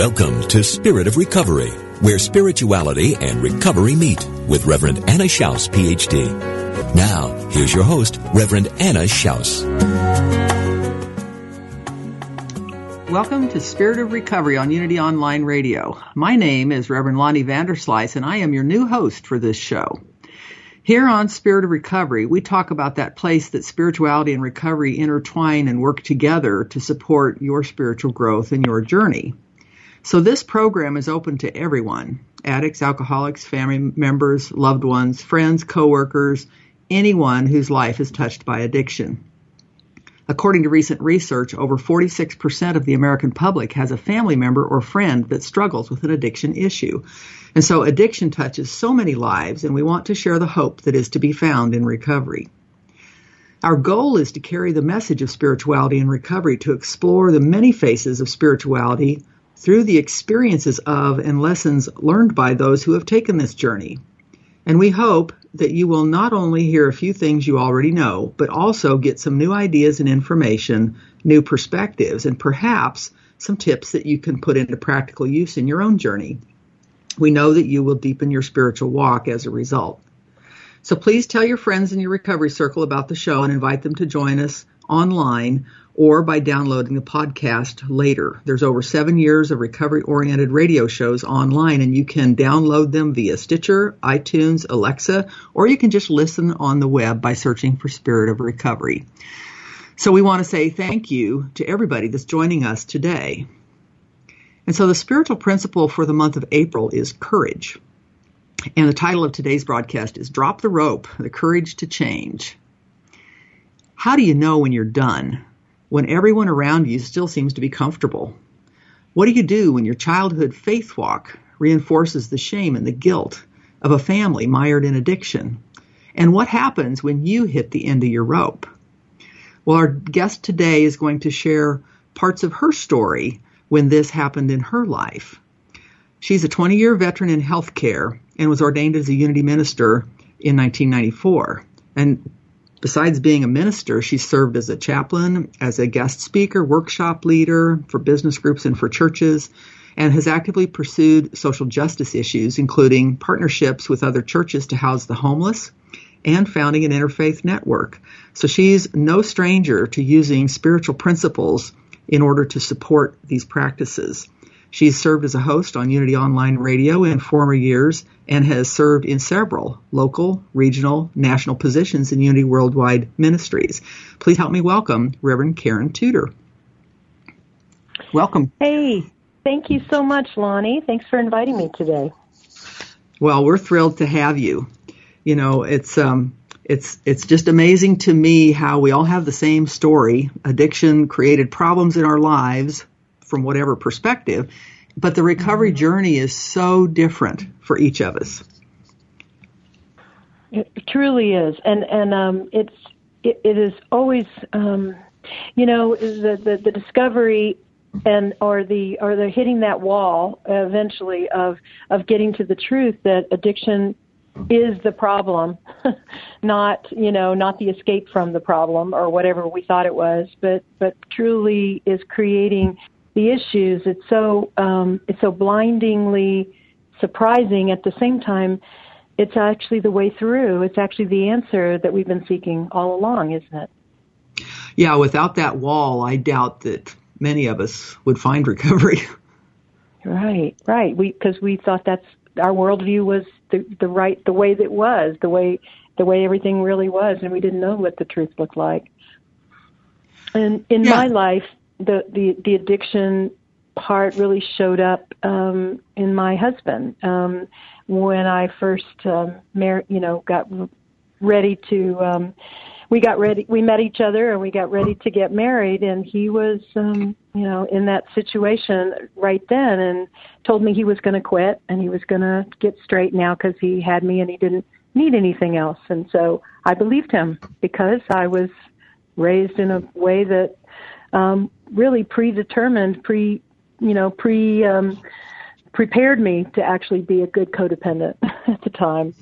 Welcome to Spirit of Recovery, where spirituality and recovery meet with Reverend Anna Schaus, PhD. Now, here's your host, Reverend Anna Schaus. Welcome to Spirit of Recovery on Unity Online Radio. My name is Reverend Lonnie Vanderslice, and I am your new host for this show. Here on Spirit of Recovery, we talk about that place that spirituality and recovery intertwine and work together to support your spiritual growth and your journey. So this program is open to everyone addicts, alcoholics, family members, loved ones, friends, coworkers, anyone whose life is touched by addiction. According to recent research, over 46% of the American public has a family member or friend that struggles with an addiction issue. And so addiction touches so many lives, and we want to share the hope that is to be found in recovery. Our goal is to carry the message of spirituality and recovery to explore the many faces of spirituality through the experiences of and lessons learned by those who have taken this journey. And we hope that you will not only hear a few things you already know, but also get some new ideas and information, new perspectives, and perhaps some tips that you can put into practical use in your own journey. We know that you will deepen your spiritual walk as a result. So please tell your friends in your recovery circle about the show and invite them to join us online or by downloading the podcast later. There's over seven years of recovery oriented radio shows online, and you can download them via Stitcher, iTunes, Alexa, or you can just listen on the web by searching for Spirit of Recovery. So we want to say thank you to everybody that's joining us today. And so the spiritual principle for the month of April is courage. And the title of today's broadcast is Drop the Rope, the Courage to Change. How do you know when you're done? When everyone around you still seems to be comfortable? What do you do when your childhood faith walk reinforces the shame and the guilt of a family mired in addiction? And what happens when you hit the end of your rope? Well, our guest today is going to share parts of her story when this happened in her life. She's a 20 year veteran in healthcare and was ordained as a Unity minister in 1994. And Besides being a minister, she served as a chaplain, as a guest speaker, workshop leader for business groups and for churches, and has actively pursued social justice issues, including partnerships with other churches to house the homeless and founding an interfaith network. So she's no stranger to using spiritual principles in order to support these practices. She's served as a host on Unity Online Radio in former years and has served in several local, regional, national positions in Unity Worldwide Ministries. Please help me welcome Reverend Karen Tudor. Welcome. Hey, thank you so much, Lonnie. Thanks for inviting me today. Well, we're thrilled to have you. You know, it's um, it's it's just amazing to me how we all have the same story. Addiction created problems in our lives from whatever perspective, but the recovery mm-hmm. journey is so different for each of us. It truly is, and and um, it's it, it is always um, you know the, the the discovery and or the or the hitting that wall eventually of of getting to the truth that addiction is the problem not you know not the escape from the problem or whatever we thought it was but but truly is creating the issues. It's so um, it's so blindingly surprising. At the same time, it's actually the way through. It's actually the answer that we've been seeking all along, isn't it? Yeah, without that wall, I doubt that many of us would find recovery. Right, right. We because we thought that's our worldview was the the right the way that it was the way the way everything really was, and we didn't know what the truth looked like. And in yeah. my life, the the the addiction part really showed up um, in my husband. Um, when I first um, mar- you know got ready to um, we got ready we met each other and we got ready to get married and he was um you know in that situation right then and told me he was going to quit and he was going to get straight now cuz he had me and he didn't need anything else. And so I believed him because I was raised in a way that um really predetermined pre you know pre um prepared me to actually be a good codependent at the time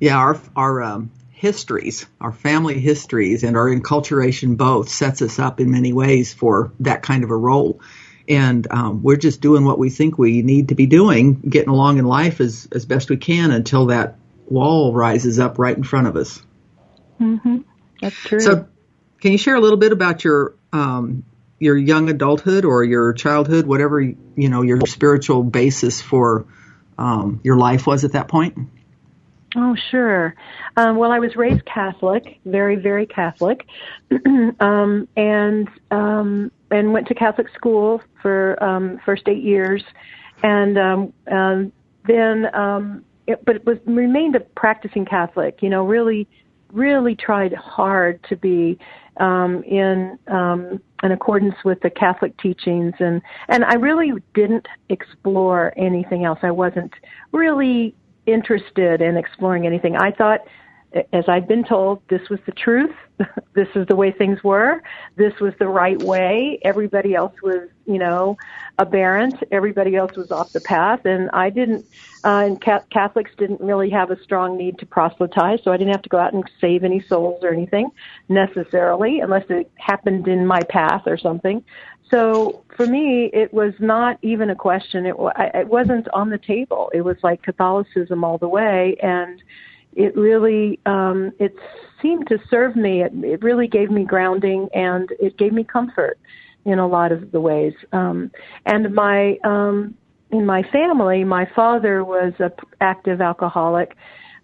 yeah our our um histories, our family histories, and our enculturation both sets us up in many ways for that kind of a role. And um, we're just doing what we think we need to be doing, getting along in life as, as best we can until that wall rises up right in front of us. Mm-hmm. That's true. So, can you share a little bit about your um, your young adulthood or your childhood, whatever you know your spiritual basis for um, your life was at that point? Oh, sure. Um, well, I was raised Catholic, very, very Catholic, um, and um, and went to Catholic school for um, first eight years, and um, um, then, um, it, but it was remained a practicing Catholic. You know, really, really tried hard to be um, in um, in accordance with the Catholic teachings, and and I really didn't explore anything else. I wasn't really interested in exploring anything. I thought, as I'd been told, this was the truth. this is the way things were. This was the right way. Everybody else was, you know, aberrant. Everybody else was off the path, and I didn't. Uh, and Catholics didn't really have a strong need to proselytize, so I didn't have to go out and save any souls or anything necessarily, unless it happened in my path or something. So for me, it was not even a question. It, it wasn't on the table. It was like Catholicism all the way, and it really um, it seemed to serve me. It, it really gave me grounding, and it gave me comfort in a lot of the ways. Um, and my um, in my family, my father was a active alcoholic.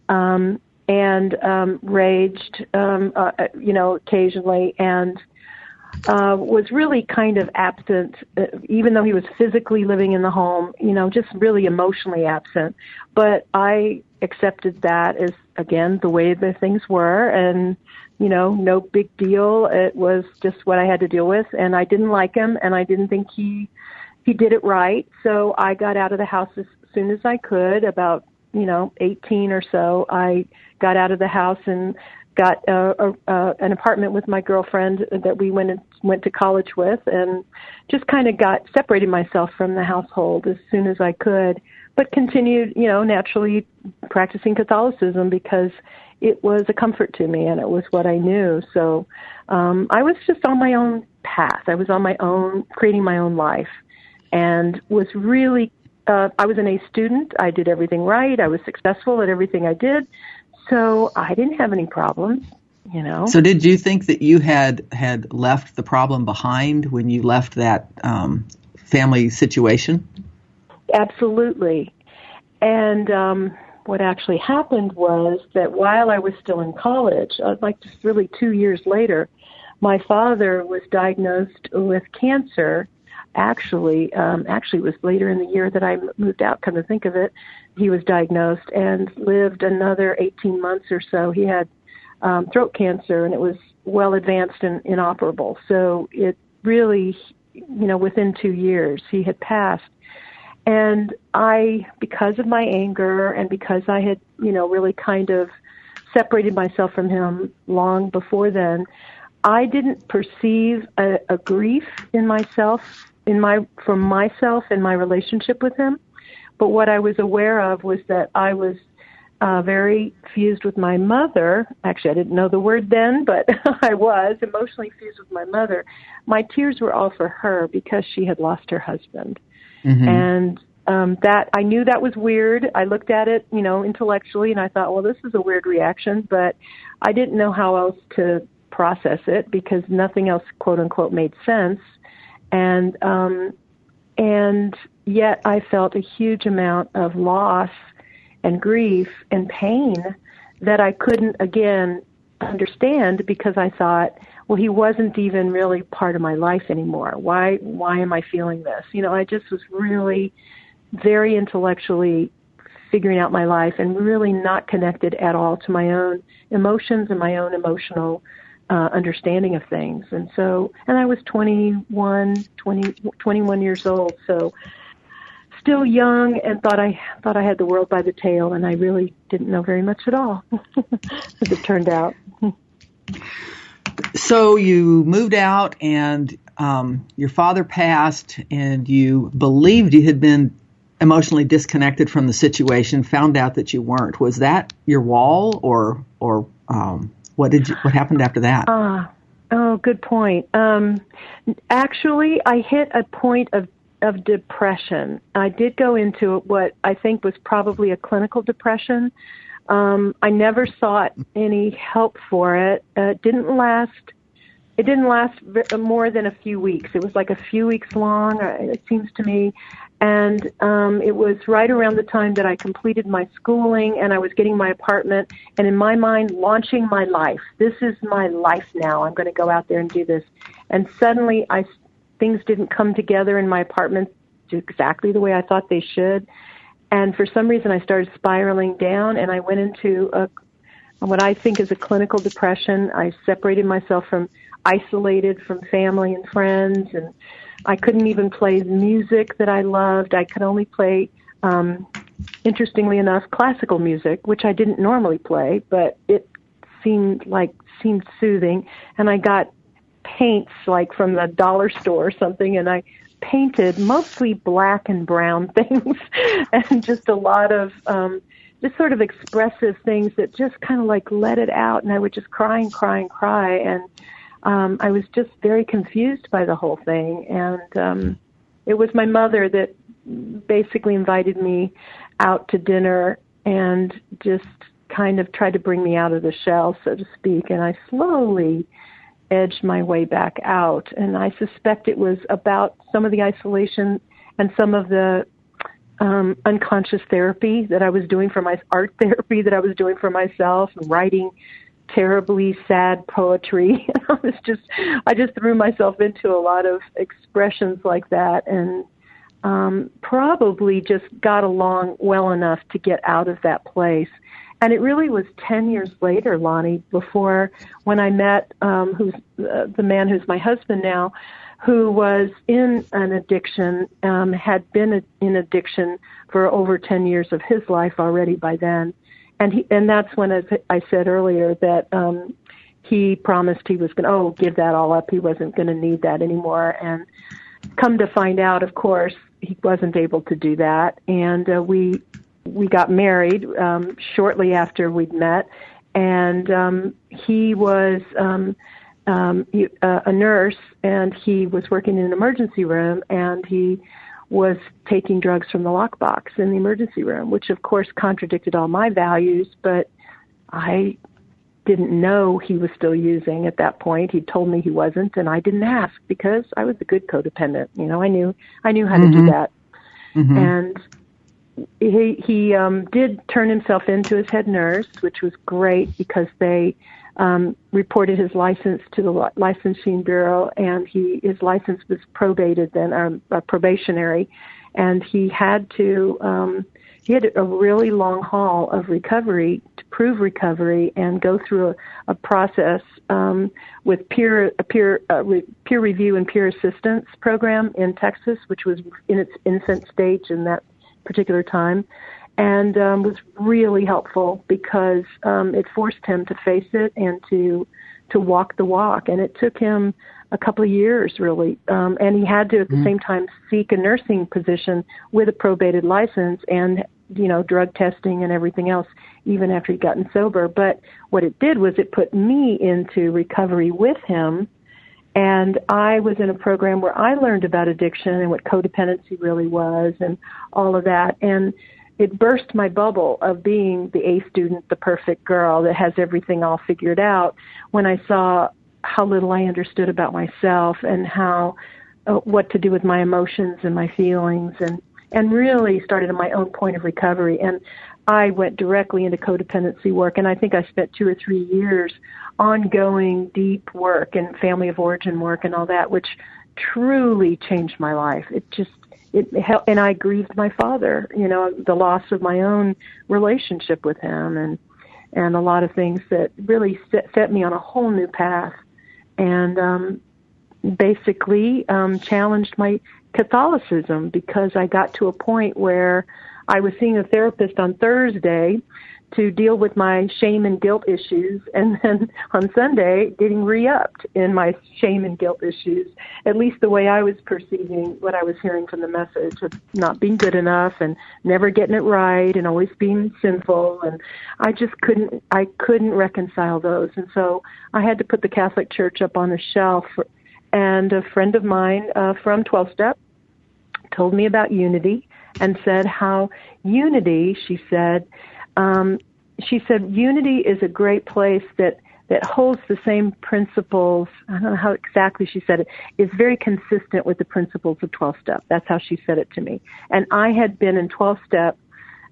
Um, and um, raged, um, uh, you know, occasionally, and uh, was really kind of absent, uh, even though he was physically living in the home, you know, just really emotionally absent. But I accepted that as, again, the way the things were, and, you know, no big deal. It was just what I had to deal with, and I didn't like him, and I didn't think he he did it right. So I got out of the house as soon as I could, about you know, 18 or so. I got out of the house and got a, a, a, an apartment with my girlfriend that we went and went to college with, and just kind of got separated myself from the household as soon as I could, but continued, you know, naturally practicing Catholicism because it was a comfort to me and it was what I knew. So um, I was just on my own path. I was on my own, creating my own life, and was really. Uh, I was an A student. I did everything right. I was successful at everything I did. So I didn't have any problems, you know. So did you think that you had had left the problem behind when you left that um, family situation? Absolutely. And um, what actually happened was that while I was still in college, uh, like just really two years later, my father was diagnosed with cancer. Actually, um, actually, it was later in the year that I moved out. Come to think of it, he was diagnosed and lived another 18 months or so. He had um, throat cancer and it was well advanced and inoperable. So it really, you know, within two years he had passed. And I, because of my anger and because I had, you know, really kind of separated myself from him long before then, I didn't perceive a, a grief in myself, in my, from myself and my relationship with him. But what I was aware of was that I was uh, very fused with my mother. Actually, I didn't know the word then, but I was emotionally fused with my mother. My tears were all for her because she had lost her husband. Mm-hmm. And um, that I knew that was weird. I looked at it, you know, intellectually, and I thought, well, this is a weird reaction, but I didn't know how else to process it because nothing else, quote unquote, made sense. And um, and yet I felt a huge amount of loss and grief and pain that I couldn't again understand because I thought, well, he wasn't even really part of my life anymore. Why why am I feeling this? You know, I just was really very intellectually figuring out my life and really not connected at all to my own emotions and my own emotional uh, understanding of things. And so, and I was 21, 20, 21 years old, so still young and thought I thought I had the world by the tail, and I really didn't know very much at all, as it turned out. so you moved out, and um, your father passed, and you believed you had been emotionally disconnected from the situation. Found out that you weren't. Was that your wall, or or um, what did you, what happened after that? Uh, oh, good point. Um, actually, I hit a point of of depression. I did go into what I think was probably a clinical depression. Um, I never sought any help for it. Uh, it didn't last. It didn't last more than a few weeks. It was like a few weeks long. Uh, it seems to me, and um, it was right around the time that I completed my schooling and I was getting my apartment and in my mind launching my life. This is my life now. I'm going to go out there and do this. And suddenly I things didn't come together in my apartment exactly the way I thought they should. And for some reason I started spiraling down and I went into a what I think is a clinical depression. I separated myself from isolated from family and friends and I couldn't even play music that I loved. I could only play, um, interestingly enough, classical music, which I didn't normally play, but it seemed like seemed soothing. And I got paints like from the dollar store or something, and I painted mostly black and brown things, and just a lot of um, just sort of expressive things that just kind of like let it out. And I would just cry and cry and cry and um, I was just very confused by the whole thing. And um, it was my mother that basically invited me out to dinner and just kind of tried to bring me out of the shell, so to speak. And I slowly edged my way back out. And I suspect it was about some of the isolation and some of the um, unconscious therapy that I was doing for my art therapy that I was doing for myself and writing terribly sad poetry. I was just I just threw myself into a lot of expressions like that and um probably just got along well enough to get out of that place. And it really was 10 years later, Lonnie, before when I met um who's uh, the man who's my husband now, who was in an addiction, um had been in addiction for over 10 years of his life already by then. And he and that's when as I said earlier that um he promised he was going to oh give that all up. He wasn't going to need that anymore. And come to find out of course he wasn't able to do that. And uh, we we got married um shortly after we'd met and um he was um um he, uh, a nurse and he was working in an emergency room and he was taking drugs from the lockbox in the emergency room, which of course contradicted all my values, but I didn't know he was still using at that point. He told me he wasn't and I didn't ask because I was a good codependent. You know, I knew I knew how mm-hmm. to do mm-hmm. that. Mm-hmm. And he he um did turn himself into his head nurse, which was great because they um, reported his license to the licensing bureau, and he his license was probated then, um, uh, probationary, and he had to um, he had a really long haul of recovery to prove recovery and go through a, a process um, with peer a peer uh, re, peer review and peer assistance program in Texas, which was in its infant stage in that particular time and um, was really helpful because um, it forced him to face it and to to walk the walk. And it took him a couple of years, really. Um, and he had to, at the mm-hmm. same time, seek a nursing position with a probated license and you know drug testing and everything else, even after he'd gotten sober. But what it did was it put me into recovery with him. And I was in a program where I learned about addiction and what codependency really was and all of that. And it burst my bubble of being the A student, the perfect girl that has everything all figured out when I saw how little I understood about myself and how uh, what to do with my emotions and my feelings and and really started on my own point of recovery and I went directly into codependency work and I think I spent 2 or 3 years ongoing deep work and family of origin work and all that which truly changed my life. It just it helped, and I grieved my father. You know, the loss of my own relationship with him, and and a lot of things that really set, set me on a whole new path, and um, basically um, challenged my Catholicism because I got to a point where I was seeing a therapist on Thursday to deal with my shame and guilt issues and then on Sunday getting re-upped in my shame and guilt issues. At least the way I was perceiving what I was hearing from the message of not being good enough and never getting it right and always being sinful and I just couldn't I couldn't reconcile those. And so I had to put the Catholic Church up on a shelf and a friend of mine uh, from 12 step told me about unity and said how unity she said um, she said unity is a great place that that holds the same principles. I don't know how exactly she said it. Is very consistent with the principles of 12 step. That's how she said it to me. And I had been in 12 step.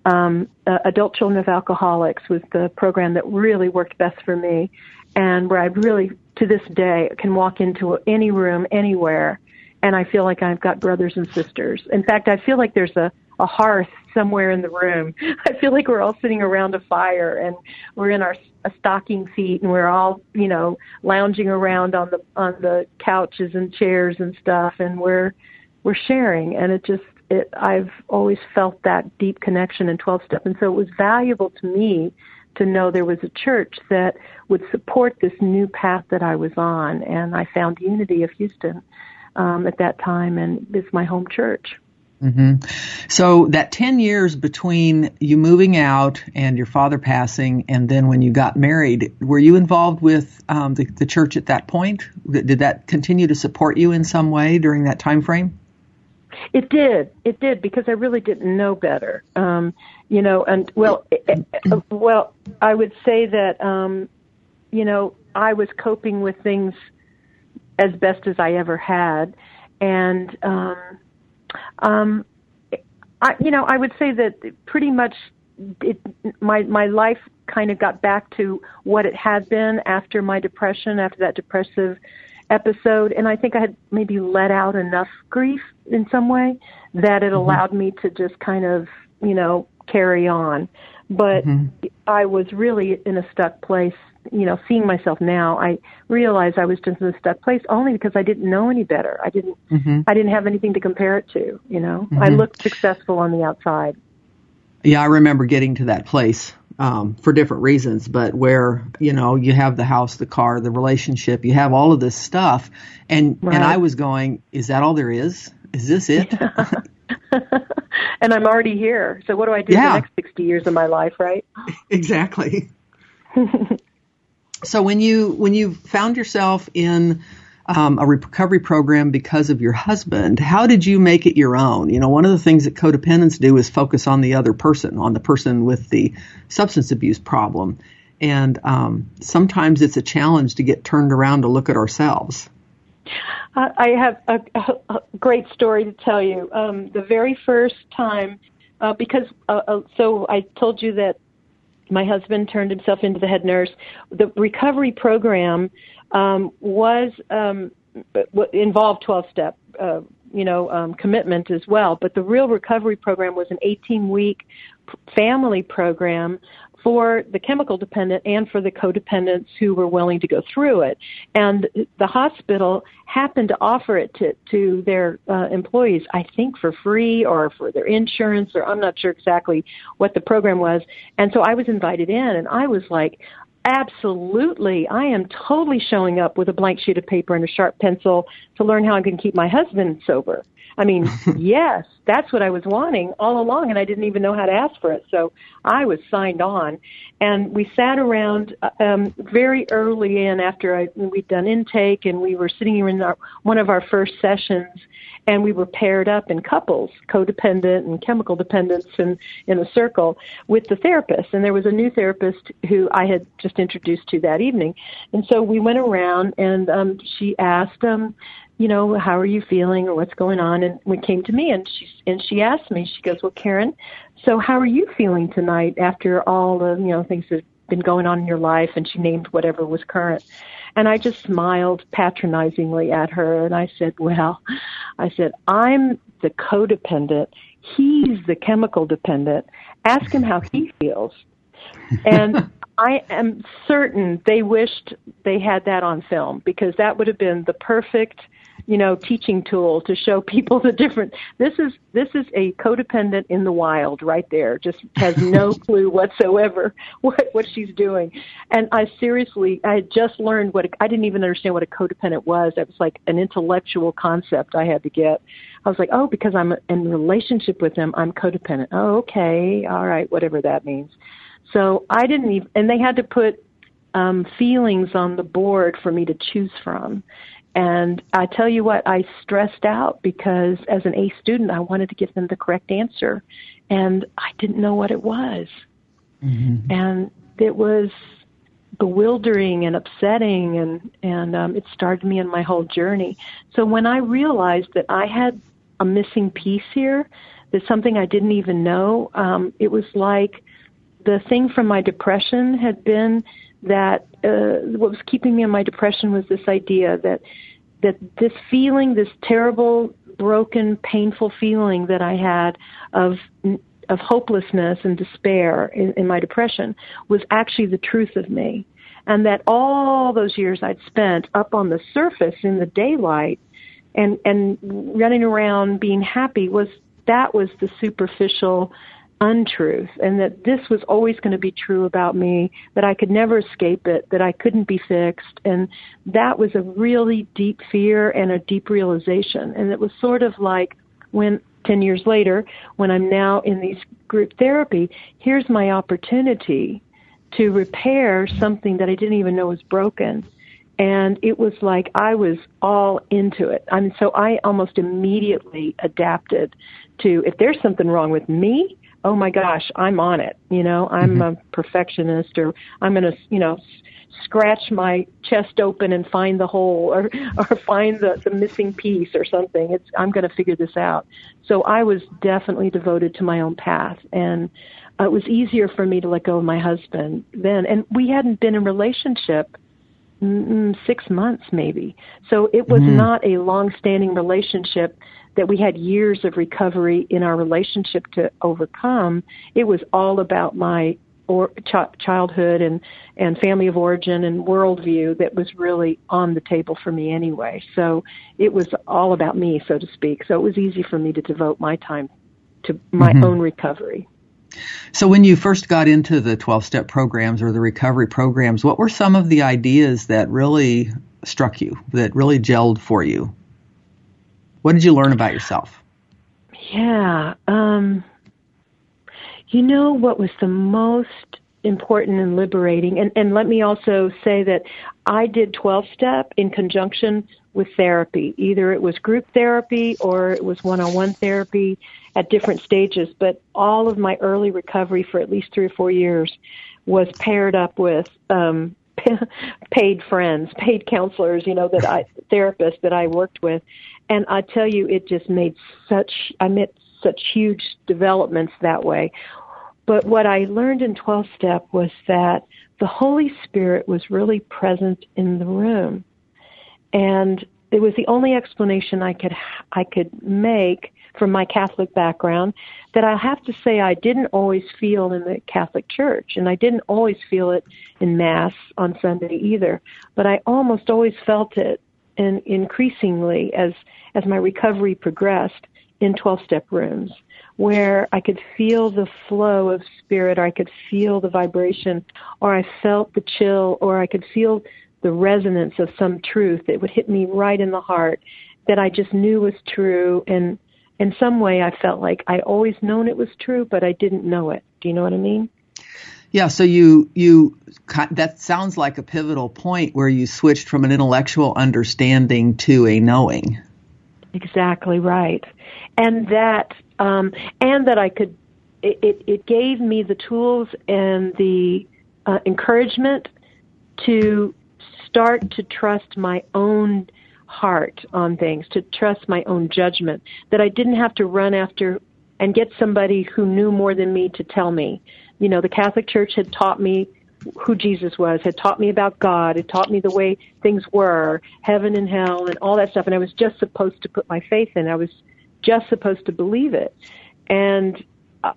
Um, uh, Adult Children of Alcoholics was the program that really worked best for me, and where I really, to this day, can walk into any room anywhere, and I feel like I've got brothers and sisters. In fact, I feel like there's a a hearth somewhere in the room. I feel like we're all sitting around a fire and we're in our stocking feet and we're all, you know, lounging around on the on the couches and chairs and stuff and we're we're sharing and it just it I've always felt that deep connection in 12 step and so it was valuable to me to know there was a church that would support this new path that I was on and I found Unity of Houston um, at that time and it's my home church. Mm-hmm. So that 10 years between you moving out and your father passing and then when you got married, were you involved with um, the, the, church at that point? Did that continue to support you in some way during that time frame? It did. It did because I really didn't know better. Um, you know, and well, eh, eh, well, I would say that, um, you know, I was coping with things as best as I ever had. And, um, um, I, you know, I would say that pretty much it, my my life kind of got back to what it had been after my depression, after that depressive episode, and I think I had maybe let out enough grief in some way that it mm-hmm. allowed me to just kind of, you know, carry on. But mm-hmm. I was really in a stuck place you know, seeing myself now, I realized I was just in a stuck place only because I didn't know any better. I didn't, mm-hmm. I didn't have anything to compare it to. You know, mm-hmm. I looked successful on the outside. Yeah, I remember getting to that place um, for different reasons, but where you know you have the house, the car, the relationship, you have all of this stuff, and right. and I was going, is that all there is? Is this it? Yeah. and I'm already here. So what do I do yeah. the next 60 years of my life, right? Exactly. So when you when you found yourself in um, a recovery program because of your husband, how did you make it your own? You know, one of the things that codependents do is focus on the other person, on the person with the substance abuse problem, and um, sometimes it's a challenge to get turned around to look at ourselves. I have a, a, great story to tell you. Um, the very first time, uh, because uh, uh, so I told you that my husband turned himself into the head nurse. The recovery program um, was um, involved 12 step, uh, you know, um, commitment as well. But the real recovery program was an 18 week family program for the chemical dependent and for the codependents who were willing to go through it. And the hospital happened to offer it to, to their uh, employees, I think for free or for their insurance, or I'm not sure exactly what the program was. And so I was invited in, and I was like, Absolutely. I am totally showing up with a blank sheet of paper and a sharp pencil to learn how I can keep my husband sober. I mean, yes, that's what I was wanting all along, and I didn't even know how to ask for it. So I was signed on, and we sat around um, very early in after I, we'd done intake, and we were sitting in our, one of our first sessions, and we were paired up in couples, codependent and chemical dependence, and in a circle with the therapist. And there was a new therapist who I had just introduced to that evening, and so we went around, and um, she asked. Um, you know, how are you feeling or what's going on? And we came to me and she and she asked me, she goes, Well, Karen, so how are you feeling tonight after all the, you know, things that have been going on in your life and she named whatever was current. And I just smiled patronizingly at her and I said, Well, I said, I'm the codependent. He's the chemical dependent. Ask him how he feels. And I am certain they wished they had that on film because that would have been the perfect you know teaching tool to show people the different this is this is a codependent in the wild right there just has no clue whatsoever what what she's doing. And i seriously i had just learned what i didn't even understand what a codependent was. It was like an intellectual concept i had to get. I was like oh because i'm in relationship with them i'm codependent. Oh okay all right whatever that means. So i didn't even and they had to put um, feelings on the board for me to choose from. And I tell you what, I stressed out because as an A student, I wanted to give them the correct answer, and I didn't know what it was. Mm-hmm. And it was bewildering and upsetting, and and um, it started me on my whole journey. So when I realized that I had a missing piece here, that something I didn't even know, um, it was like the thing from my depression had been that uh, what was keeping me in my depression was this idea that that this feeling, this terrible, broken, painful feeling that I had of of hopelessness and despair in, in my depression was actually the truth of me, and that all those years I'd spent up on the surface in the daylight and and running around being happy was that was the superficial untruth and that this was always going to be true about me, that I could never escape it, that I couldn't be fixed. And that was a really deep fear and a deep realization. And it was sort of like when 10 years later, when I'm now in these group therapy, here's my opportunity to repair something that I didn't even know was broken. And it was like I was all into it. I mean, so I almost immediately adapted to if there's something wrong with me, oh my gosh, I'm on it. You know, I'm mm-hmm. a perfectionist or I'm going to, you know, scratch my chest open and find the hole or or find the the missing piece or something it's i'm going to figure this out so i was definitely devoted to my own path and uh, it was easier for me to let go of my husband then and we hadn't been in relationship mm, 6 months maybe so it was mm-hmm. not a long standing relationship that we had years of recovery in our relationship to overcome. It was all about my or ch- childhood and and family of origin and worldview that was really on the table for me anyway. So it was all about me, so to speak. So it was easy for me to devote my time to my mm-hmm. own recovery. So when you first got into the 12 step programs or the recovery programs, what were some of the ideas that really struck you, that really gelled for you? What did you learn about yourself? Yeah. Um, you know what was the most important and liberating? And, and let me also say that I did 12 step in conjunction with therapy. Either it was group therapy or it was one on one therapy at different stages. But all of my early recovery for at least three or four years was paired up with um, paid friends, paid counselors, you know, that I therapists that I worked with, and I tell you, it just made such I met such huge developments that way. But what I learned in 12 step was that the Holy Spirit was really present in the room, and it was the only explanation I could I could make from my Catholic background that I have to say I didn't always feel in the Catholic Church, and I didn't always feel it in Mass on Sunday either. But I almost always felt it, and increasingly as as my recovery progressed in 12 step rooms where I could feel the flow of spirit, or I could feel the vibration, or I felt the chill, or I could feel the resonance of some truth that would hit me right in the heart that I just knew was true and in some way I felt like I always known it was true but I didn't know it. Do you know what I mean? Yeah, so you you that sounds like a pivotal point where you switched from an intellectual understanding to a knowing. Exactly right, and that um, and that I could it, it, it gave me the tools and the uh, encouragement to start to trust my own heart on things, to trust my own judgment, that I didn't have to run after and get somebody who knew more than me to tell me. You know, the Catholic Church had taught me who Jesus was, had taught me about God, had taught me the way things were, heaven and hell and all that stuff, and I was just supposed to put my faith in. I was just supposed to believe it. And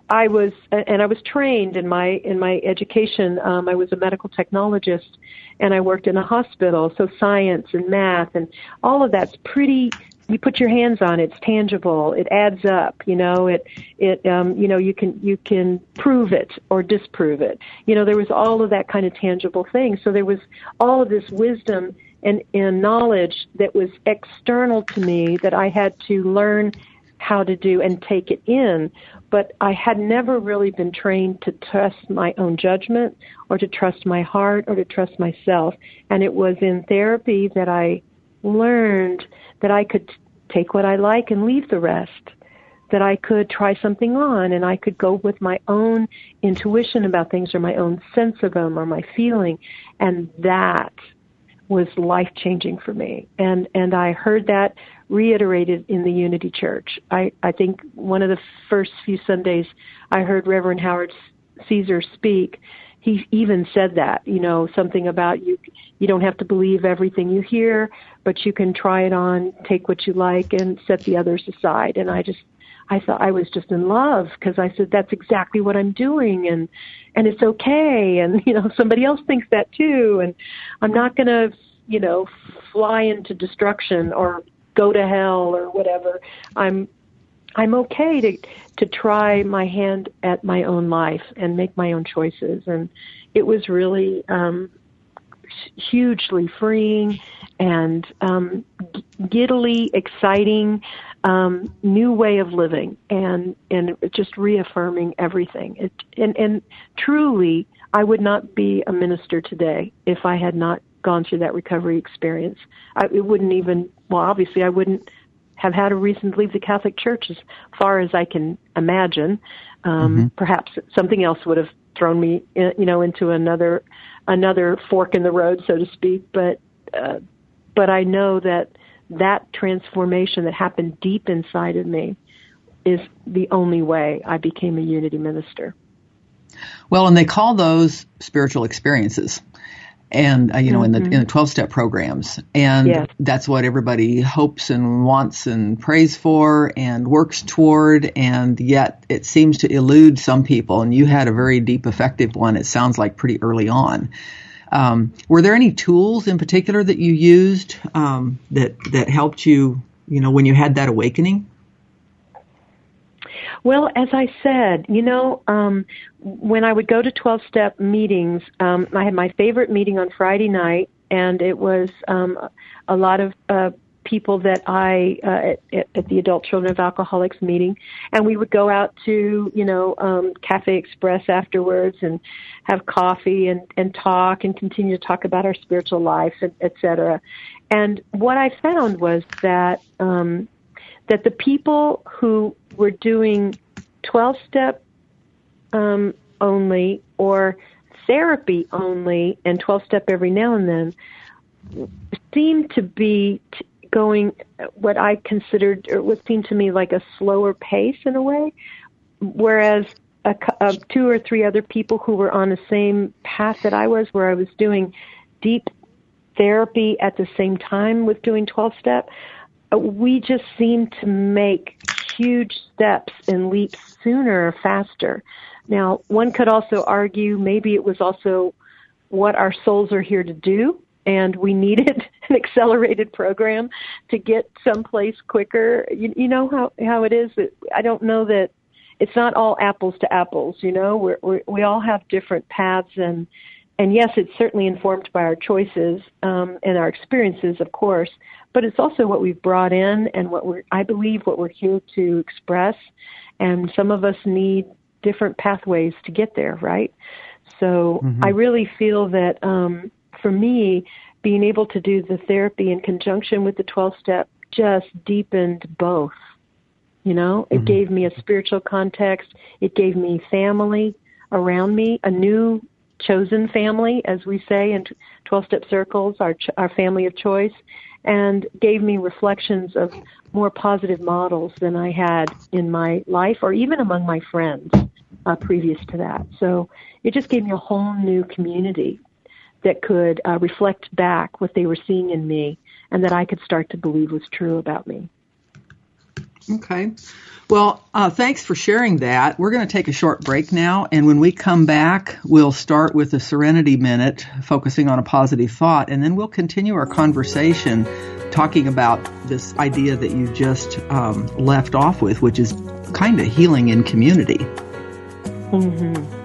I was, and I was trained in my in my education. Um, I was a medical technologist, and I worked in a hospital. So science and math and all of that's pretty. You put your hands on it; it's tangible. It adds up. You know, it it um, you know you can you can prove it or disprove it. You know, there was all of that kind of tangible thing. So there was all of this wisdom and, and knowledge that was external to me that I had to learn how to do and take it in but I had never really been trained to trust my own judgment or to trust my heart or to trust myself. And it was in therapy that I learned that I could take what I like and leave the rest. That I could try something on and I could go with my own intuition about things or my own sense of them or my feeling. And that was life changing for me. And, and I heard that reiterated in the Unity Church. I, I think one of the first few Sundays I heard Reverend Howard Caesar speak, he even said that, you know, something about you you don't have to believe everything you hear, but you can try it on, take what you like and set the others aside. And I just I thought I was just in love because I said that's exactly what I'm doing and and it's okay and you know somebody else thinks that too and I'm not going to you know fly into destruction or go to hell or whatever. I'm I'm okay to to try my hand at my own life and make my own choices and it was really um hugely freeing and um giddily exciting um new way of living and and just reaffirming everything it and and truly I would not be a minister today if I had not gone through that recovery experience. I, it wouldn't even, well, obviously, I wouldn't have had a reason to leave the Catholic Church as far as I can imagine. Um, mm-hmm. Perhaps something else would have thrown me, in, you know, into another another fork in the road, so to speak. But uh, but I know that that transformation that happened deep inside of me is the only way I became a unity minister. Well, and they call those spiritual experiences and uh, you know mm-hmm. in the in the 12 step programs. And yes. that's what everybody hopes and wants and prays for and works toward. And yet it seems to elude some people. And you had a very deep effective one it sounds like pretty early on. Um, were there any tools in particular that you used um, that that helped you you know when you had that awakening? Well, as I said, you know, um, when I would go to 12 step meetings, um, I had my favorite meeting on Friday night, and it was um, a lot of uh, people that I uh, at, at the Adult Children of Alcoholics meeting, and we would go out to you know um, Cafe Express afterwards and have coffee and and talk and continue to talk about our spiritual life, and et cetera. And what I found was that um, that the people who were doing 12 step um, only or therapy only and 12 step every now and then seemed to be t- going what I considered or what seemed to me like a slower pace in a way, whereas a, a, two or three other people who were on the same path that I was, where I was doing deep therapy at the same time with doing 12 step, we just seem to make huge steps and leaps sooner, faster. Now, one could also argue maybe it was also what our souls are here to do, and we needed an accelerated program to get someplace quicker. You, you know how how it is. I don't know that it's not all apples to apples. You know, we're, we're, we all have different paths and and yes, it's certainly informed by our choices um, and our experiences, of course, but it's also what we've brought in and what we're, I believe, what we're here to express. And some of us need different pathways to get there, right? So mm-hmm. I really feel that um, for me, being able to do the therapy in conjunction with the 12 step just deepened both. You know, it mm-hmm. gave me a spiritual context, it gave me family around me, a new chosen family, as we say in 12 step circles, our, our family of choice, and gave me reflections of more positive models than I had in my life or even among my friends uh, previous to that. So it just gave me a whole new community that could uh, reflect back what they were seeing in me and that I could start to believe was true about me. Okay. Well, uh, thanks for sharing that. We're going to take a short break now, and when we come back, we'll start with the Serenity Minute, focusing on a positive thought, and then we'll continue our conversation talking about this idea that you just um, left off with, which is kind of healing in community. Mm-hmm.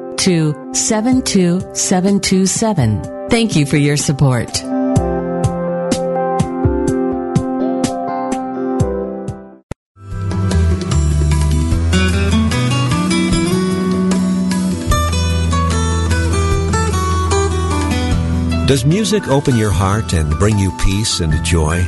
to 72727. Thank you for your support. Does music open your heart and bring you peace and joy?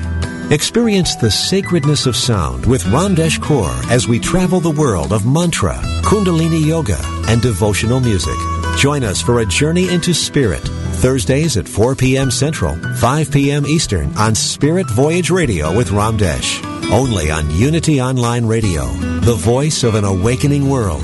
Experience the sacredness of sound with Ramdesh Kaur as we travel the world of mantra, kundalini yoga, and devotional music. Join us for a journey into spirit. Thursdays at 4 p.m. Central, 5 p.m. Eastern on Spirit Voyage Radio with Ramdesh. Only on Unity Online Radio, the voice of an awakening world.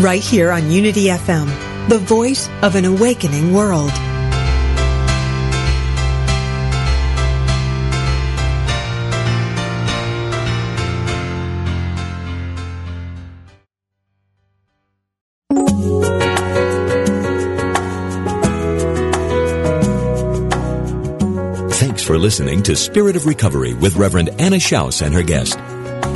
Right here on Unity FM the voice of an awakening world. Thanks for listening to Spirit of Recovery with Reverend Anna Schaus and her guest.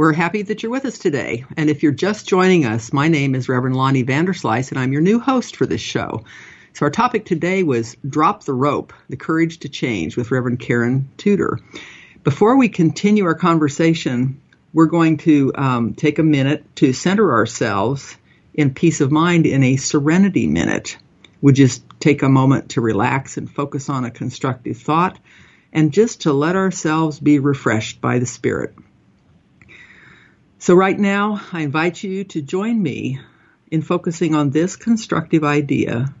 We're happy that you're with us today. And if you're just joining us, my name is Reverend Lonnie Vanderslice, and I'm your new host for this show. So our topic today was Drop the Rope, The Courage to Change with Reverend Karen Tudor. Before we continue our conversation, we're going to um, take a minute to center ourselves in peace of mind in a serenity minute. We just take a moment to relax and focus on a constructive thought and just to let ourselves be refreshed by the Spirit. So, right now, I invite you to join me in focusing on this constructive idea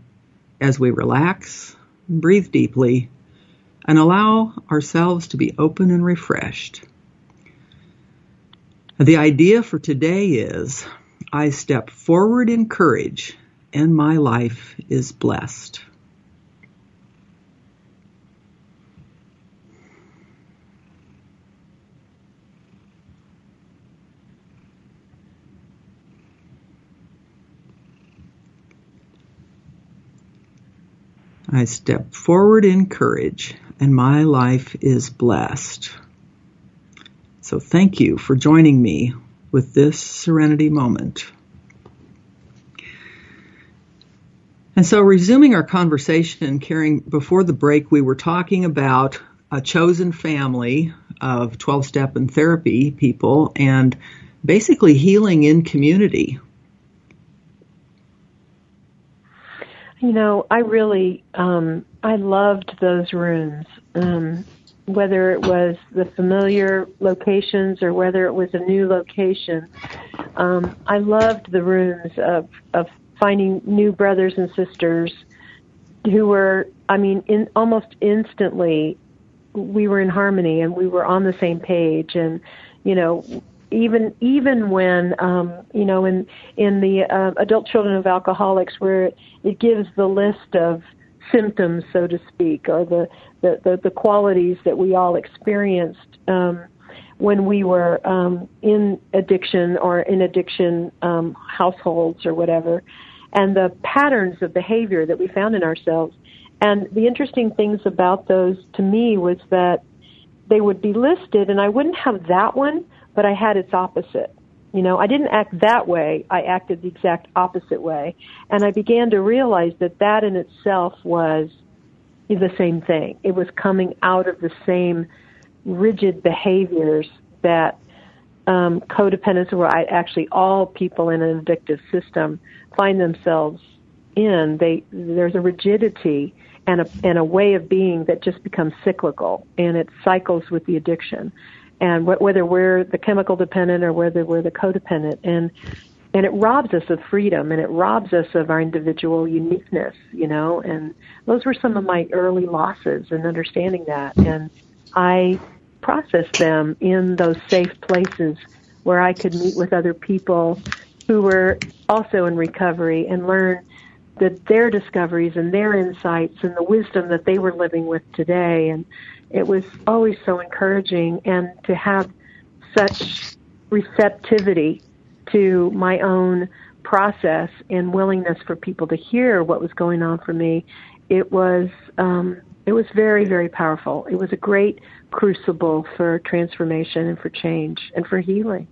as we relax, breathe deeply, and allow ourselves to be open and refreshed. The idea for today is I step forward in courage and my life is blessed. I step forward in courage and my life is blessed. So thank you for joining me with this serenity moment. And so, resuming our conversation, Karen before the break, we were talking about a chosen family of 12 step and therapy people and basically healing in community. You know, I really, um, I loved those rooms. Um, whether it was the familiar locations or whether it was a new location. Um, I loved the rooms of, of finding new brothers and sisters who were, I mean, in almost instantly, we were in harmony and we were on the same page. And, you know, even even when um, you know in in the uh, adult children of alcoholics, where it gives the list of symptoms, so to speak, or the the, the, the qualities that we all experienced um, when we were um, in addiction or in addiction um, households or whatever, and the patterns of behavior that we found in ourselves. And the interesting things about those to me was that they would be listed, and I wouldn't have that one, but I had its opposite. You know, I didn't act that way. I acted the exact opposite way. And I began to realize that that in itself was the same thing. It was coming out of the same rigid behaviors that um, codependents, or actually all people in an addictive system, find themselves in. They there's a rigidity and a and a way of being that just becomes cyclical, and it cycles with the addiction and wh- whether we're the chemical dependent or whether we're the codependent. And and it robs us of freedom and it robs us of our individual uniqueness you know? And those were some of my early losses in understanding that. And i processed them in those safe places where i could meet with other people who were also in recovery and learn that their discoveries and their insights and the wisdom that they were living with today. And it was always so encouraging and to have such receptivity to my own process and willingness for people to hear what was going on for me it was um, it was very very powerful. It was a great crucible for transformation and for change and for healing.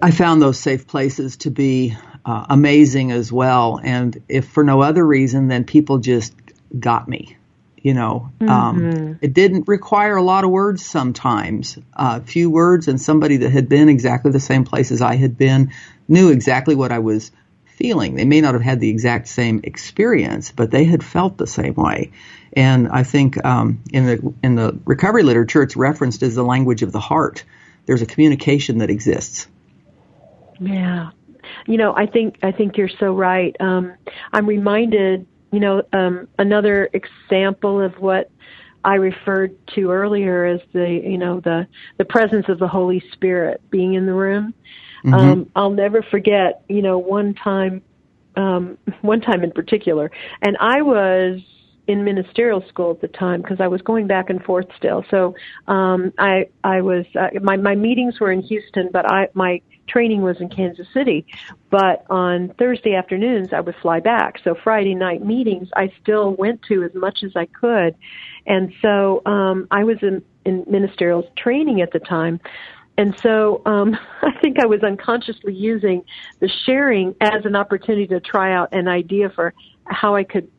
I found those safe places to be uh, amazing as well and if for no other reason than people just got me you know um, mm-hmm. um, it didn't require a lot of words sometimes. A uh, few words and somebody that had been exactly the same place as i had been knew exactly what i was feeling. They may not have had the exact same experience but they had felt the same way. And i think um, in the in the recovery literature it's referenced as the language of the heart. There's a communication that exists. Yeah. You know i think i think you're so right. Um, i'm reminded you know, um, another example of what I referred to earlier as the, you know, the the presence of the Holy Spirit being in the room. Mm-hmm. Um, I'll never forget, you know, one time, um, one time in particular, and I was in ministerial school at the time because I was going back and forth still. So um, I I was uh, my my meetings were in Houston, but I my training was in Kansas City. But on Thursday afternoons, I would fly back. So Friday night meetings, I still went to as much as I could. And so um, I was in, in ministerial training at the time. And so um, I think I was unconsciously using the sharing as an opportunity to try out an idea for how I could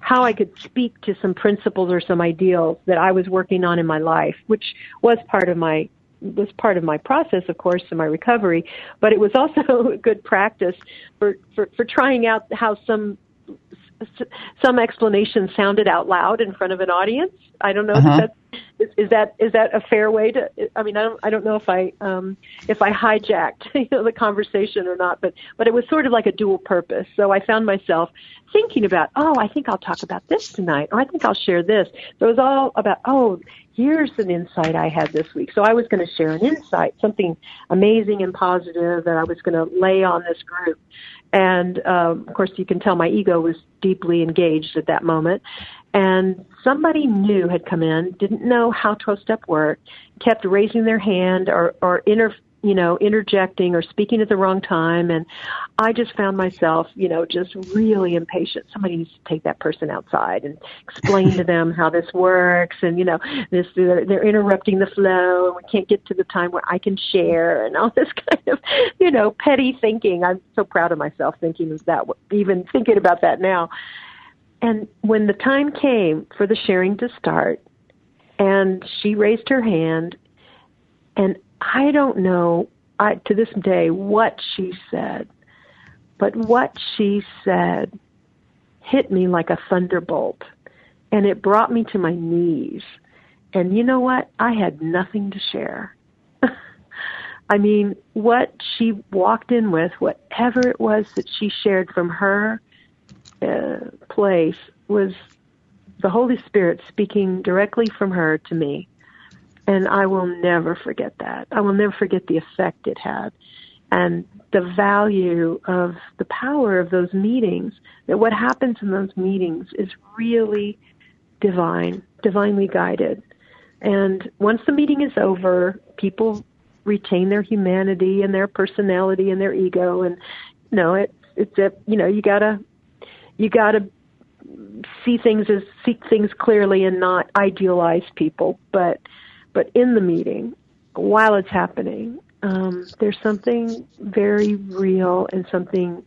how I could speak to some principles or some ideals that I was working on in my life, which was part of my was part of my process, of course, in my recovery, but it was also a good practice for, for, for trying out how some some explanation sounded out loud in front of an audience. I don't know uh-huh. if that's is, is that is that a fair way to? I mean, I don't I don't know if I um, if I hijacked you know, the conversation or not, but but it was sort of like a dual purpose. So I found myself thinking about, oh, I think I'll talk about this tonight, or I think I'll share this. So it was all about, oh, here's an insight I had this week. So I was going to share an insight, something amazing and positive that I was going to lay on this group. And um, of course, you can tell my ego was deeply engaged at that moment. And somebody new had come in, didn't know how 12 step worked, kept raising their hand or, or inter, you know, interjecting or speaking at the wrong time. And I just found myself, you know, just really impatient. Somebody needs to take that person outside and explain to them how this works. And, you know, this, they're, they're interrupting the flow and we can't get to the time where I can share and all this kind of, you know, petty thinking. I'm so proud of myself thinking of that, even thinking about that now. And when the time came for the sharing to start, and she raised her hand, and I don't know I, to this day what she said, but what she said hit me like a thunderbolt, and it brought me to my knees. And you know what? I had nothing to share. I mean, what she walked in with, whatever it was that she shared from her uh, place, was the Holy Spirit speaking directly from her to me. And I will never forget that. I will never forget the effect it had and the value of the power of those meetings. That what happens in those meetings is really divine, divinely guided. And once the meeting is over, people retain their humanity and their personality and their ego and you know it's it's a you know you gotta you gotta see things as see things clearly and not idealize people but but in the meeting, while it's happening, um, there's something very real and something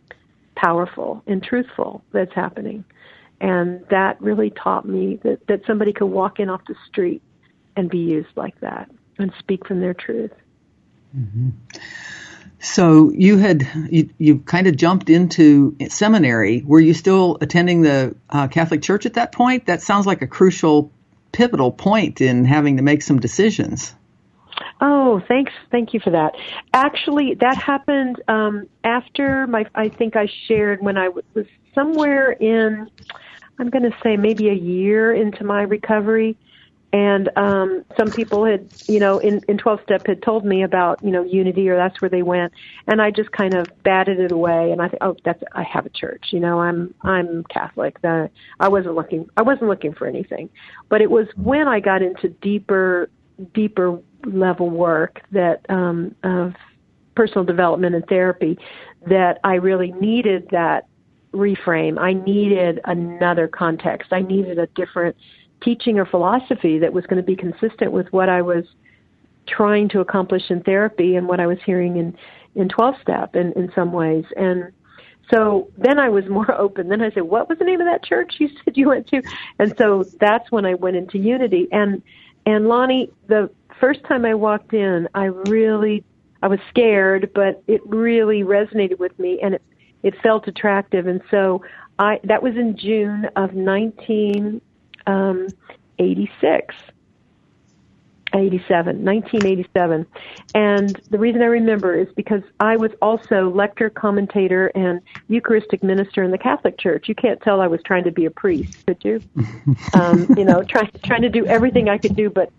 powerful and truthful that's happening. And that really taught me that, that somebody could walk in off the street and be used like that and speak from their truth. Mm-hmm. So you had you, you kind of jumped into seminary. Were you still attending the uh, Catholic Church at that point? That sounds like a crucial pivotal point in having to make some decisions. Oh, thanks. Thank you for that. Actually, that happened um, after my. I think I shared when I was somewhere in. I'm going to say maybe a year into my recovery, and um, some people had, you know, in in 12 step had told me about, you know, unity or that's where they went, and I just kind of batted it away. And I think, oh, that's I have a church, you know, I'm I'm Catholic. That I wasn't looking, I wasn't looking for anything, but it was when I got into deeper, deeper level work that um, of personal development and therapy that I really needed that reframe. I needed another context. I needed a different teaching or philosophy that was going to be consistent with what I was trying to accomplish in therapy and what I was hearing in in 12 step in in some ways and so then I was more open. Then I said, "What was the name of that church you said you went to?" And so that's when I went into Unity. And and Lonnie, the first time I walked in, I really I was scared, but it really resonated with me, and it it felt attractive. And so I that was in June of 19 um, 86. 87, 1987. And the reason I remember is because I was also lector, commentator, and Eucharistic minister in the Catholic Church. You can't tell I was trying to be a priest, could you? um, you know, trying trying to do everything I could do, but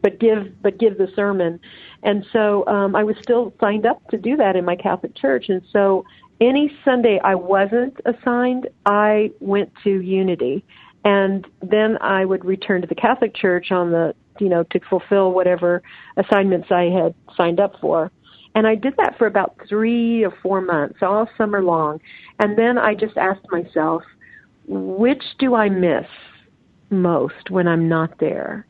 but give but give the sermon. And so um, I was still signed up to do that in my Catholic Church. And so any Sunday I wasn't assigned, I went to Unity and then I would return to the Catholic Church on the you know to fulfill whatever assignments I had signed up for. And I did that for about three or four months, all summer long. And then I just asked myself, which do I miss most when I'm not there?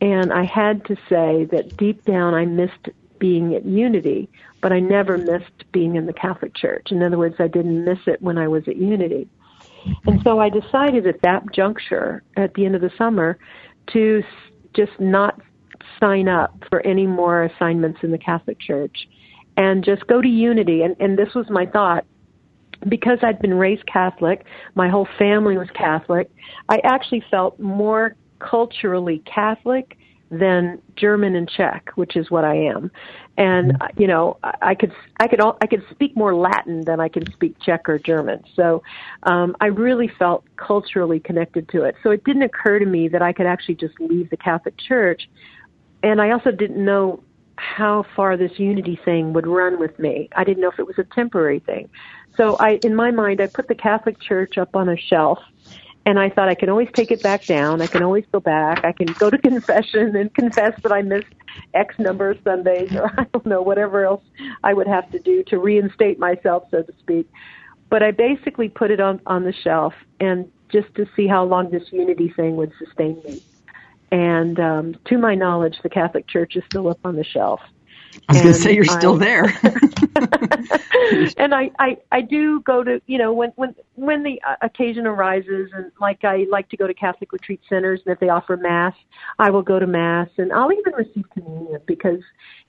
And I had to say that deep down I missed being at Unity, but I never missed being in the Catholic Church. In other words, I didn't miss it when I was at Unity. And so I decided at that juncture, at the end of the summer, to just not sign up for any more assignments in the Catholic Church and just go to Unity. And, and this was my thought. Because I'd been raised Catholic, my whole family was Catholic, I actually felt more culturally Catholic than German and Czech, which is what I am. And mm-hmm. you know, I could I could I could speak more Latin than I can speak Czech or German. So um, I really felt culturally connected to it. So it didn't occur to me that I could actually just leave the Catholic Church. And I also didn't know how far this unity thing would run with me. I didn't know if it was a temporary thing. So I, in my mind, I put the Catholic Church up on a shelf and I thought I can always take it back down. I can always go back. I can go to confession and confess that I missed X number of Sundays, or I don't know, whatever else I would have to do to reinstate myself, so to speak. But I basically put it on on the shelf, and just to see how long this unity thing would sustain me. And um, to my knowledge, the Catholic Church is still up on the shelf. I was going to say you're I, still there. and I, I, I do go to, you know, when, when, when the uh, occasion arises and like I like to go to Catholic retreat centers and if they offer mass, I will go to mass and I'll even receive communion because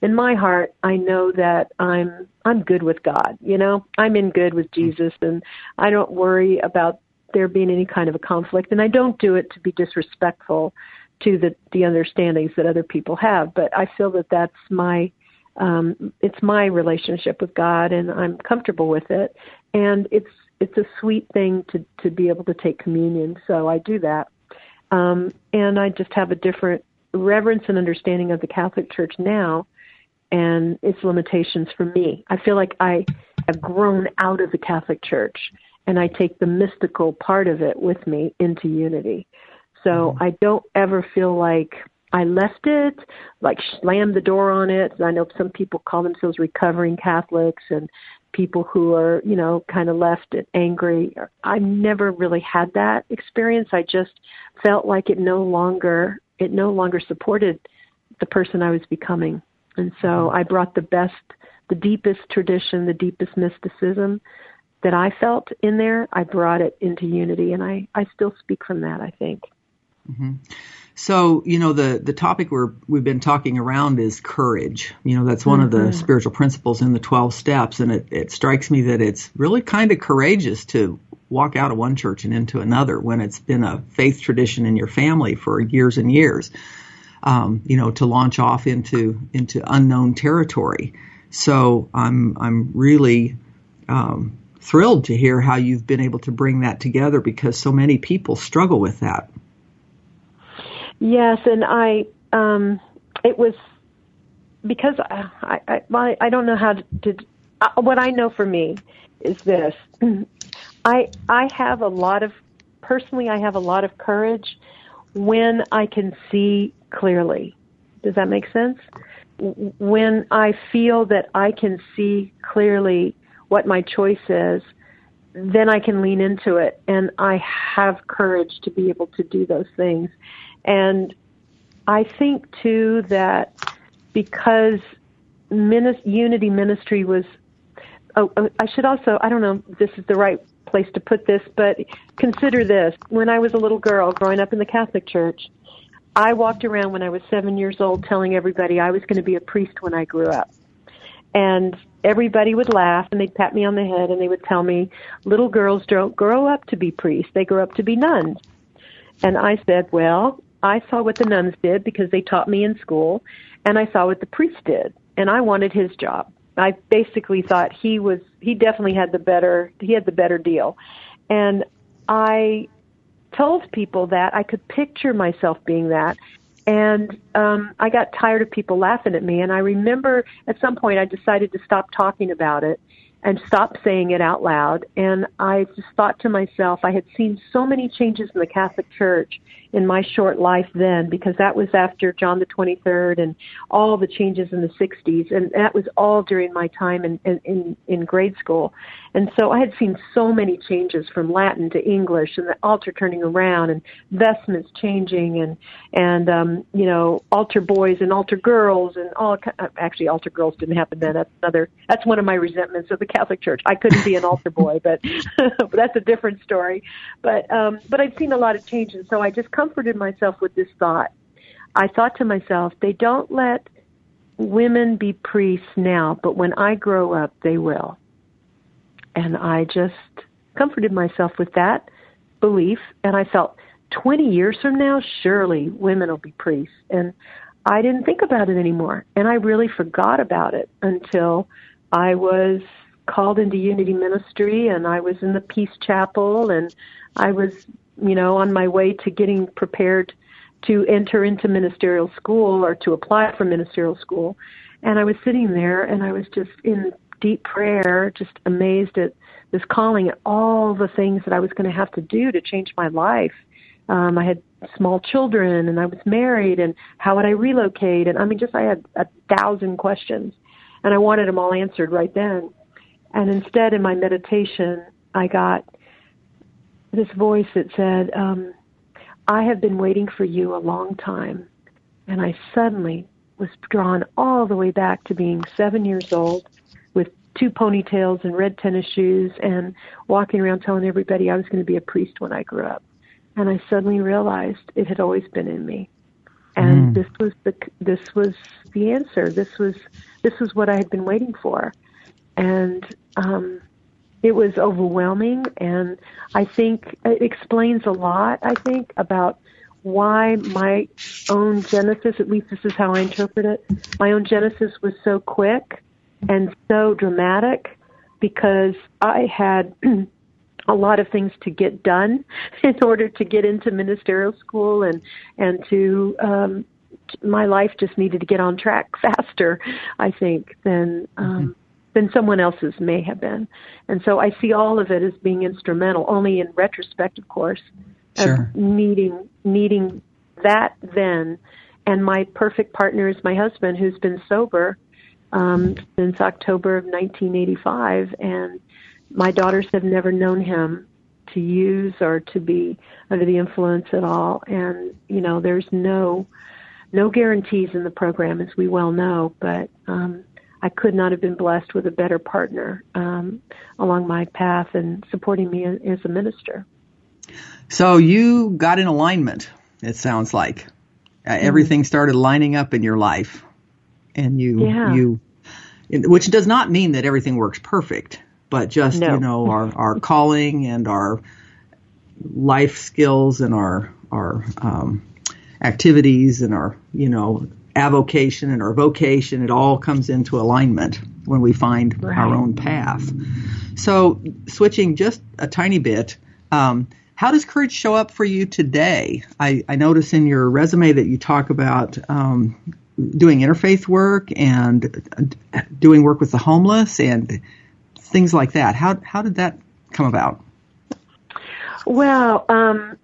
in my heart, I know that I'm, I'm good with God, you know, I'm in good with Jesus and I don't worry about there being any kind of a conflict and I don't do it to be disrespectful to the, the understandings that other people have, but I feel that that's my, um, it's my relationship with God, and I'm comfortable with it. And it's it's a sweet thing to to be able to take communion, so I do that. Um, and I just have a different reverence and understanding of the Catholic Church now, and its limitations for me. I feel like I have grown out of the Catholic Church, and I take the mystical part of it with me into unity. So mm-hmm. I don't ever feel like I left it, like slammed the door on it. I know some people call themselves recovering Catholics and people who are, you know, kind of left it angry. I never really had that experience. I just felt like it no longer it no longer supported the person I was becoming. And so I brought the best, the deepest tradition, the deepest mysticism that I felt in there. I brought it into unity, and I I still speak from that. I think. Mm-hmm. So, you know, the, the topic we're, we've been talking around is courage. You know, that's one mm-hmm. of the mm-hmm. spiritual principles in the 12 steps. And it, it strikes me that it's really kind of courageous to walk out of one church and into another when it's been a faith tradition in your family for years and years. Um, you know, to launch off into, into unknown territory. So I'm, I'm really, um, thrilled to hear how you've been able to bring that together because so many people struggle with that. Yes, and I um it was because I I I, I don't know how to, to uh, what I know for me is this. I I have a lot of personally I have a lot of courage when I can see clearly. Does that make sense? When I feel that I can see clearly what my choice is, then I can lean into it and I have courage to be able to do those things. And I think too that because Minis- Unity Ministry was, oh, oh, I should also, I don't know if this is the right place to put this, but consider this. When I was a little girl growing up in the Catholic Church, I walked around when I was seven years old telling everybody I was going to be a priest when I grew up. And everybody would laugh and they'd pat me on the head and they would tell me, little girls don't grow up to be priests, they grow up to be nuns. And I said, well, I saw what the nuns did because they taught me in school, and I saw what the priest did, and I wanted his job. I basically thought he was he definitely had the better he had the better deal. And I told people that I could picture myself being that and um I got tired of people laughing at me and I remember at some point I decided to stop talking about it and stop saying it out loud and I just thought to myself I had seen so many changes in the Catholic Church in my short life then because that was after John the 23rd and all the changes in the 60s and that was all during my time in in in, grade school. And so I had seen so many changes from Latin to English and the altar turning around and vestments changing and and um you know altar boys and altar girls and all actually altar girls didn't happen then. That's another that's one of my resentments of the Catholic Church. I couldn't be an altar boy but but that's a different story. But um but I'd seen a lot of changes so I just comforted myself with this thought. I thought to myself, they don't let women be priests now, but when I grow up, they will. And I just comforted myself with that belief, and I felt 20 years from now, surely women will be priests. And I didn't think about it anymore. And I really forgot about it until I was called into Unity Ministry and I was in the Peace Chapel and I was, you know, on my way to getting prepared to enter into ministerial school or to apply for ministerial school. And I was sitting there and I was just in deep prayer, just amazed at this calling, at all the things that I was going to have to do to change my life. Um, I had small children and I was married and how would I relocate? And I mean, just I had a thousand questions and I wanted them all answered right then. And instead, in my meditation, I got this voice that said, um, I have been waiting for you a long time. And I suddenly was drawn all the way back to being seven years old with two ponytails and red tennis shoes and walking around telling everybody I was going to be a priest when I grew up. And I suddenly realized it had always been in me. And mm. this was the this was the answer. This was this was what I had been waiting for. And um it was overwhelming and I think it explains a lot, I think, about why my own genesis, at least this is how I interpret it, my own genesis was so quick and so dramatic because I had a lot of things to get done in order to get into ministerial school and and to um my life just needed to get on track faster i think than um mm-hmm than someone else's may have been. And so I see all of it as being instrumental, only in retrospect, of course, sure. needing needing that then. And my perfect partner is my husband, who's been sober um, since October of 1985, and my daughters have never known him to use or to be under the influence at all. And you know, there's no no guarantees in the program, as we well know, but um, I could not have been blessed with a better partner um, along my path and supporting me as a minister. So you got in alignment. It sounds like uh, mm-hmm. everything started lining up in your life, and you yeah. you, which does not mean that everything works perfect, but just no. you know our our calling and our life skills and our our um, activities and our you know avocation and our vocation, it all comes into alignment when we find right. our own path. So, switching just a tiny bit, um, how does courage show up for you today? I, I notice in your resume that you talk about um, doing interfaith work and uh, doing work with the homeless and things like that. How how did that come about? Well, um,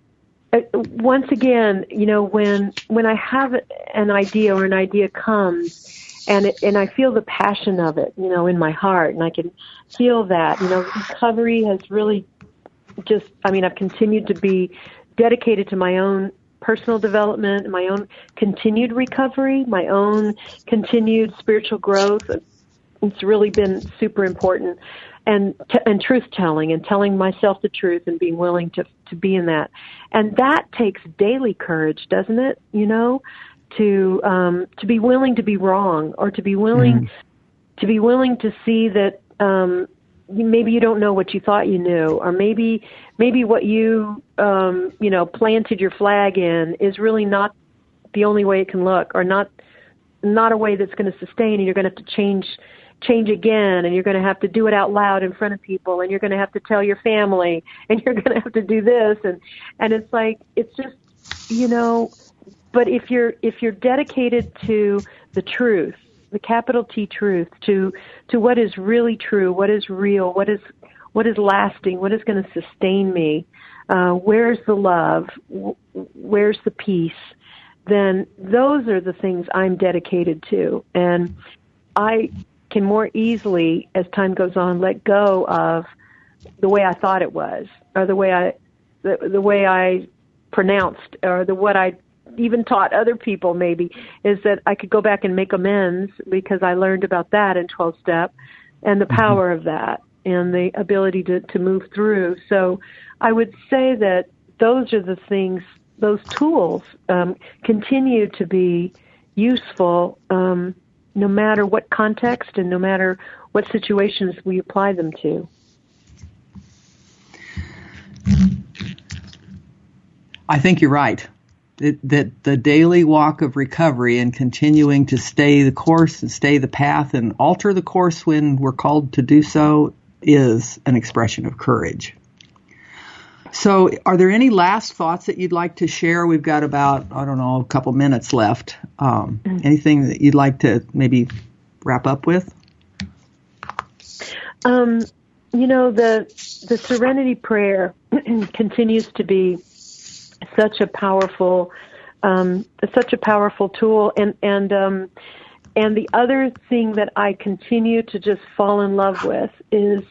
Uh, once again, you know, when when I have an idea or an idea comes, and it, and I feel the passion of it, you know, in my heart, and I can feel that, you know, recovery has really just, I mean, I've continued to be dedicated to my own personal development, my own continued recovery, my own continued spiritual growth. It's really been super important and t- and truth telling and telling myself the truth and being willing to to be in that and that takes daily courage doesn't it you know to um to be willing to be wrong or to be willing mm. to be willing to see that um maybe you don't know what you thought you knew or maybe maybe what you um you know planted your flag in is really not the only way it can look or not not a way that's going to sustain and you're going to have to change change again and you're going to have to do it out loud in front of people and you're going to have to tell your family and you're going to have to do this and and it's like it's just you know but if you're if you're dedicated to the truth the capital T truth to to what is really true what is real what is what is lasting what is going to sustain me uh where's the love where's the peace then those are the things I'm dedicated to. And I can more easily, as time goes on, let go of the way I thought it was, or the way I, the, the way I pronounced, or the what I even taught other people maybe is that I could go back and make amends because I learned about that in 12 step and the mm-hmm. power of that and the ability to, to move through. So I would say that those are the things those tools um, continue to be useful um, no matter what context and no matter what situations we apply them to. I think you're right. It, that the daily walk of recovery and continuing to stay the course and stay the path and alter the course when we're called to do so is an expression of courage. So, are there any last thoughts that you'd like to share? We've got about, I don't know, a couple minutes left. Um, mm-hmm. Anything that you'd like to maybe wrap up with? Um, you know, the the Serenity Prayer continues to be such a powerful, um, such a powerful tool, and and um, and the other thing that I continue to just fall in love with is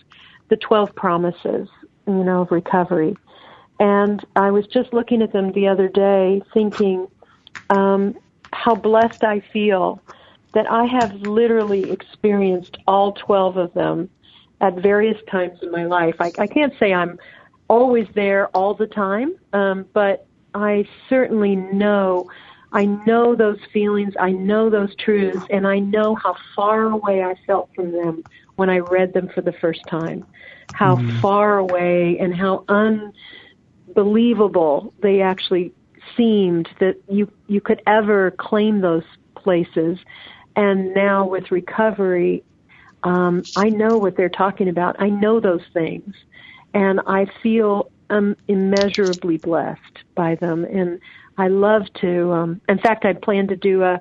the twelve promises, you know, of recovery. And I was just looking at them the other day, thinking um, how blessed I feel that I have literally experienced all 12 of them at various times in my life. I, I can't say I'm always there all the time, um, but I certainly know. I know those feelings, I know those truths, and I know how far away I felt from them when I read them for the first time. How mm. far away and how un believable. They actually seemed that you you could ever claim those places. And now with recovery um, i know what they're talking about. I know those things. And i feel um, immeasurably blessed by them. And i love to um, in fact i plan to do a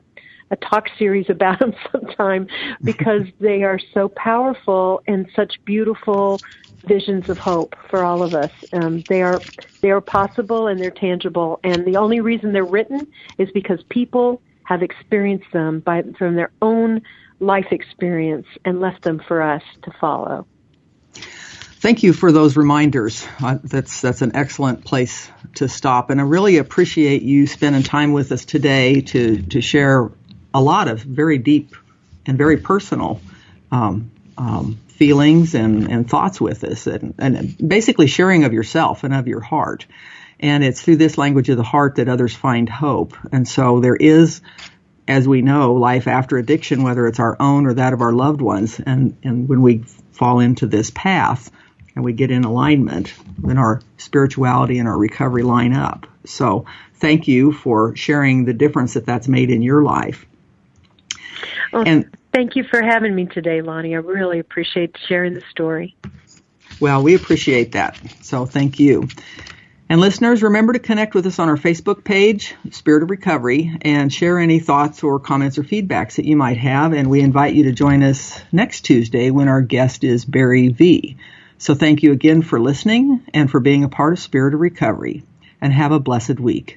a talk series about them sometime because they are so powerful and such beautiful visions of hope for all of us. Um, they are they are possible and they're tangible, and the only reason they're written is because people have experienced them by from their own life experience and left them for us to follow. Thank you for those reminders. Uh, that's that's an excellent place to stop, and I really appreciate you spending time with us today to to share a lot of very deep and very personal um, um, feelings and, and thoughts with us and, and basically sharing of yourself and of your heart. And it's through this language of the heart that others find hope. And so there is, as we know, life after addiction, whether it's our own or that of our loved ones. And, and when we fall into this path and we get in alignment, then our spirituality and our recovery line up. So thank you for sharing the difference that that's made in your life. Well, and thank you for having me today, Lonnie. I really appreciate sharing the story. Well, we appreciate that. So thank you. And listeners, remember to connect with us on our Facebook page, Spirit of Recovery, and share any thoughts or comments or feedbacks that you might have. And we invite you to join us next Tuesday when our guest is Barry V. So thank you again for listening and for being a part of Spirit of Recovery. And have a blessed week.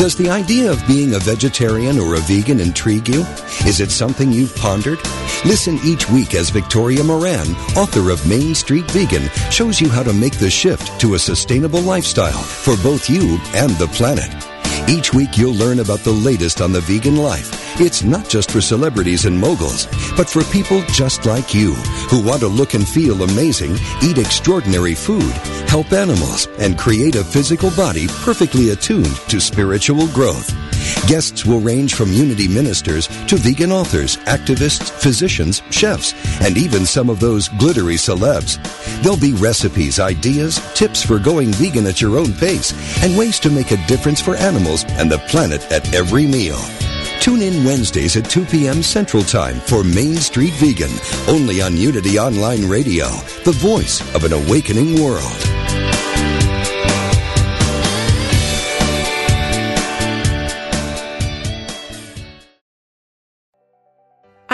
Does the idea of being a vegetarian or a vegan intrigue you? Is it something you've pondered? Listen each week as Victoria Moran, author of Main Street Vegan, shows you how to make the shift to a sustainable lifestyle for both you and the planet. Each week you'll learn about the latest on the vegan life. It's not just for celebrities and moguls, but for people just like you who want to look and feel amazing, eat extraordinary food, help animals, and create a physical body perfectly attuned to spiritual growth. Guests will range from unity ministers to vegan authors, activists, physicians, chefs, and even some of those glittery celebs. There'll be recipes, ideas, tips for going vegan at your own pace, and ways to make a difference for animals and the planet at every meal. Tune in Wednesdays at 2 p.m. Central Time for Main Street Vegan, only on Unity Online Radio, the voice of an awakening world.